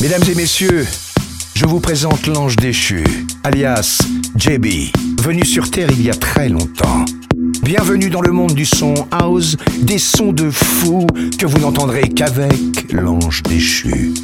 Mesdames et messieurs, je vous présente l'ange déchu, alias JB, venu sur Terre il y a très longtemps. Bienvenue dans le monde du son house, des sons de fou que vous n'entendrez qu'avec l'ange déchu.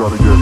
try to get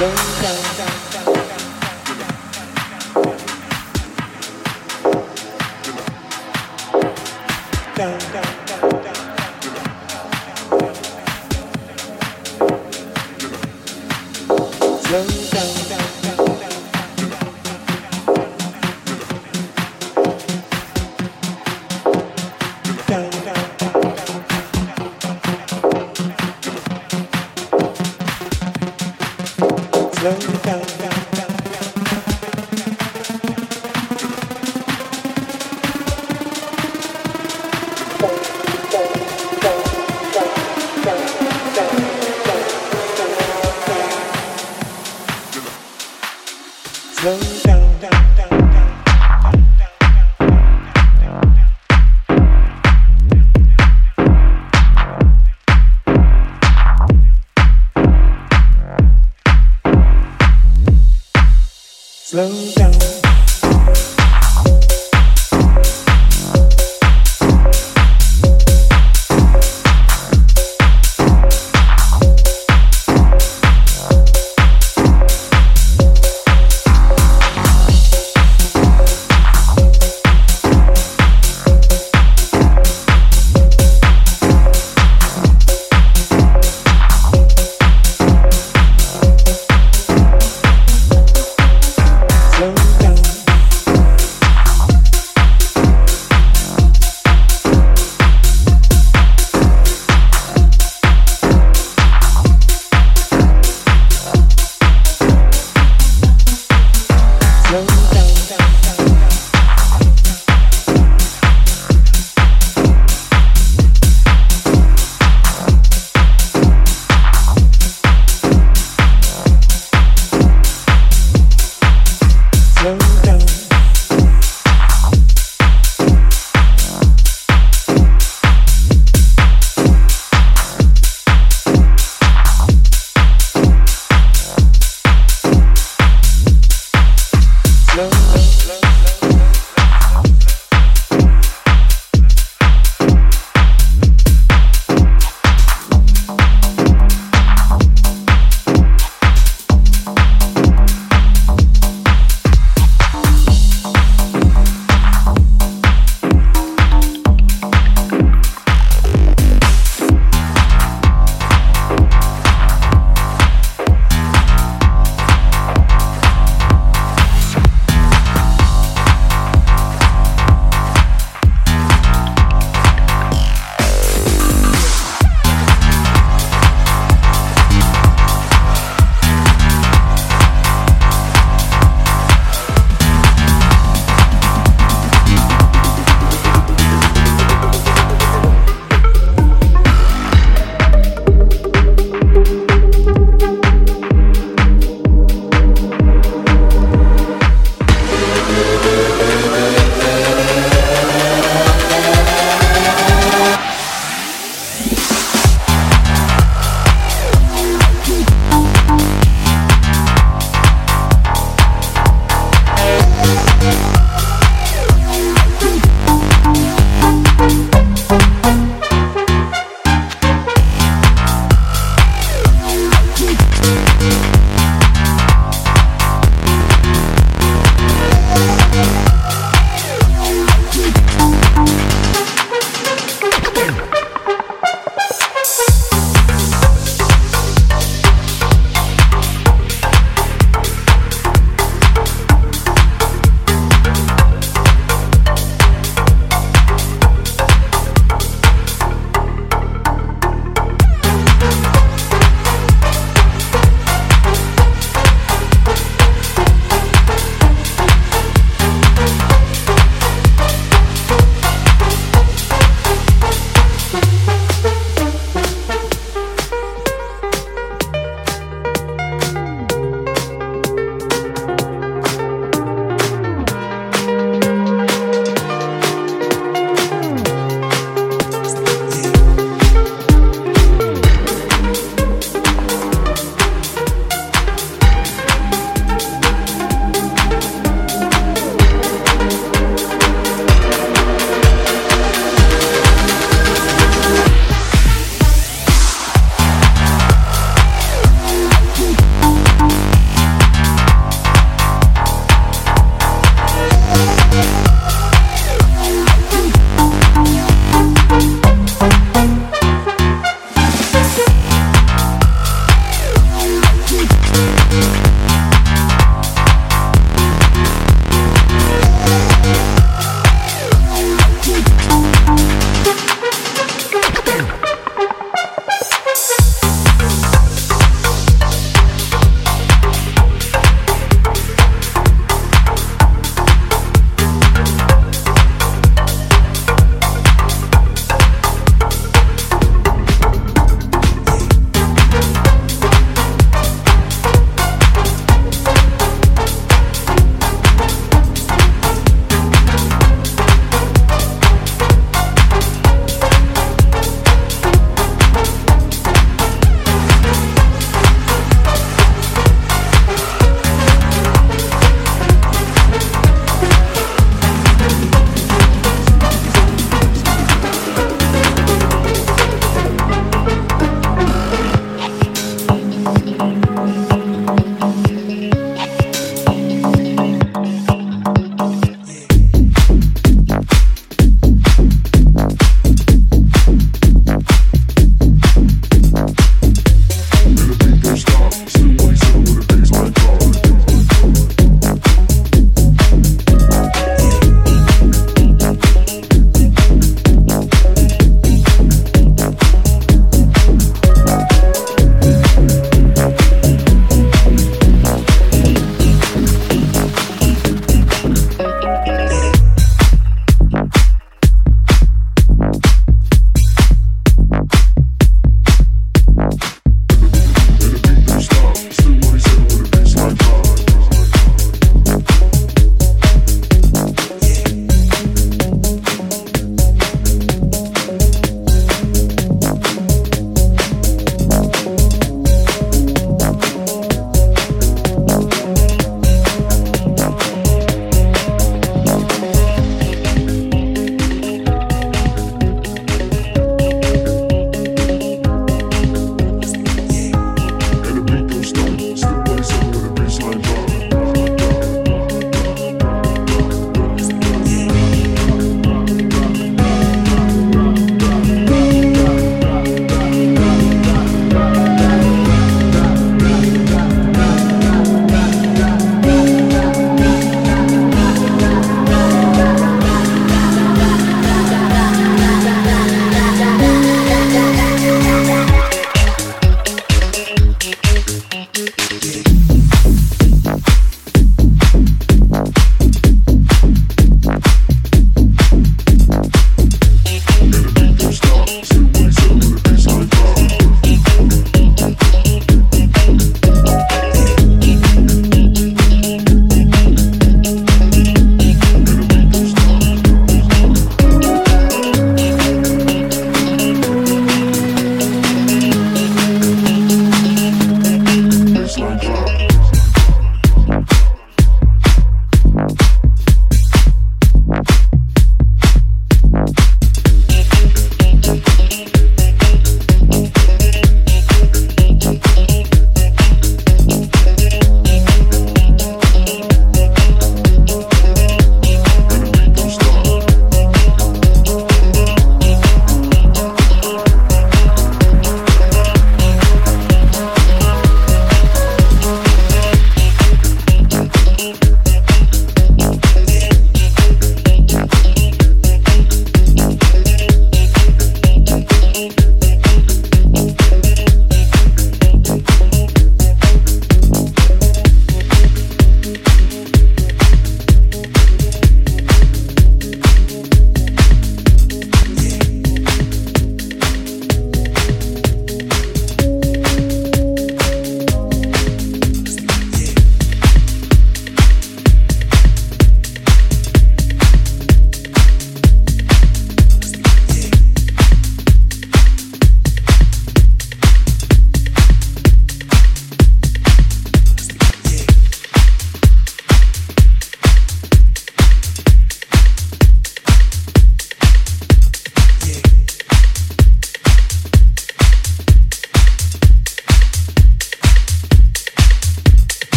稳，稳，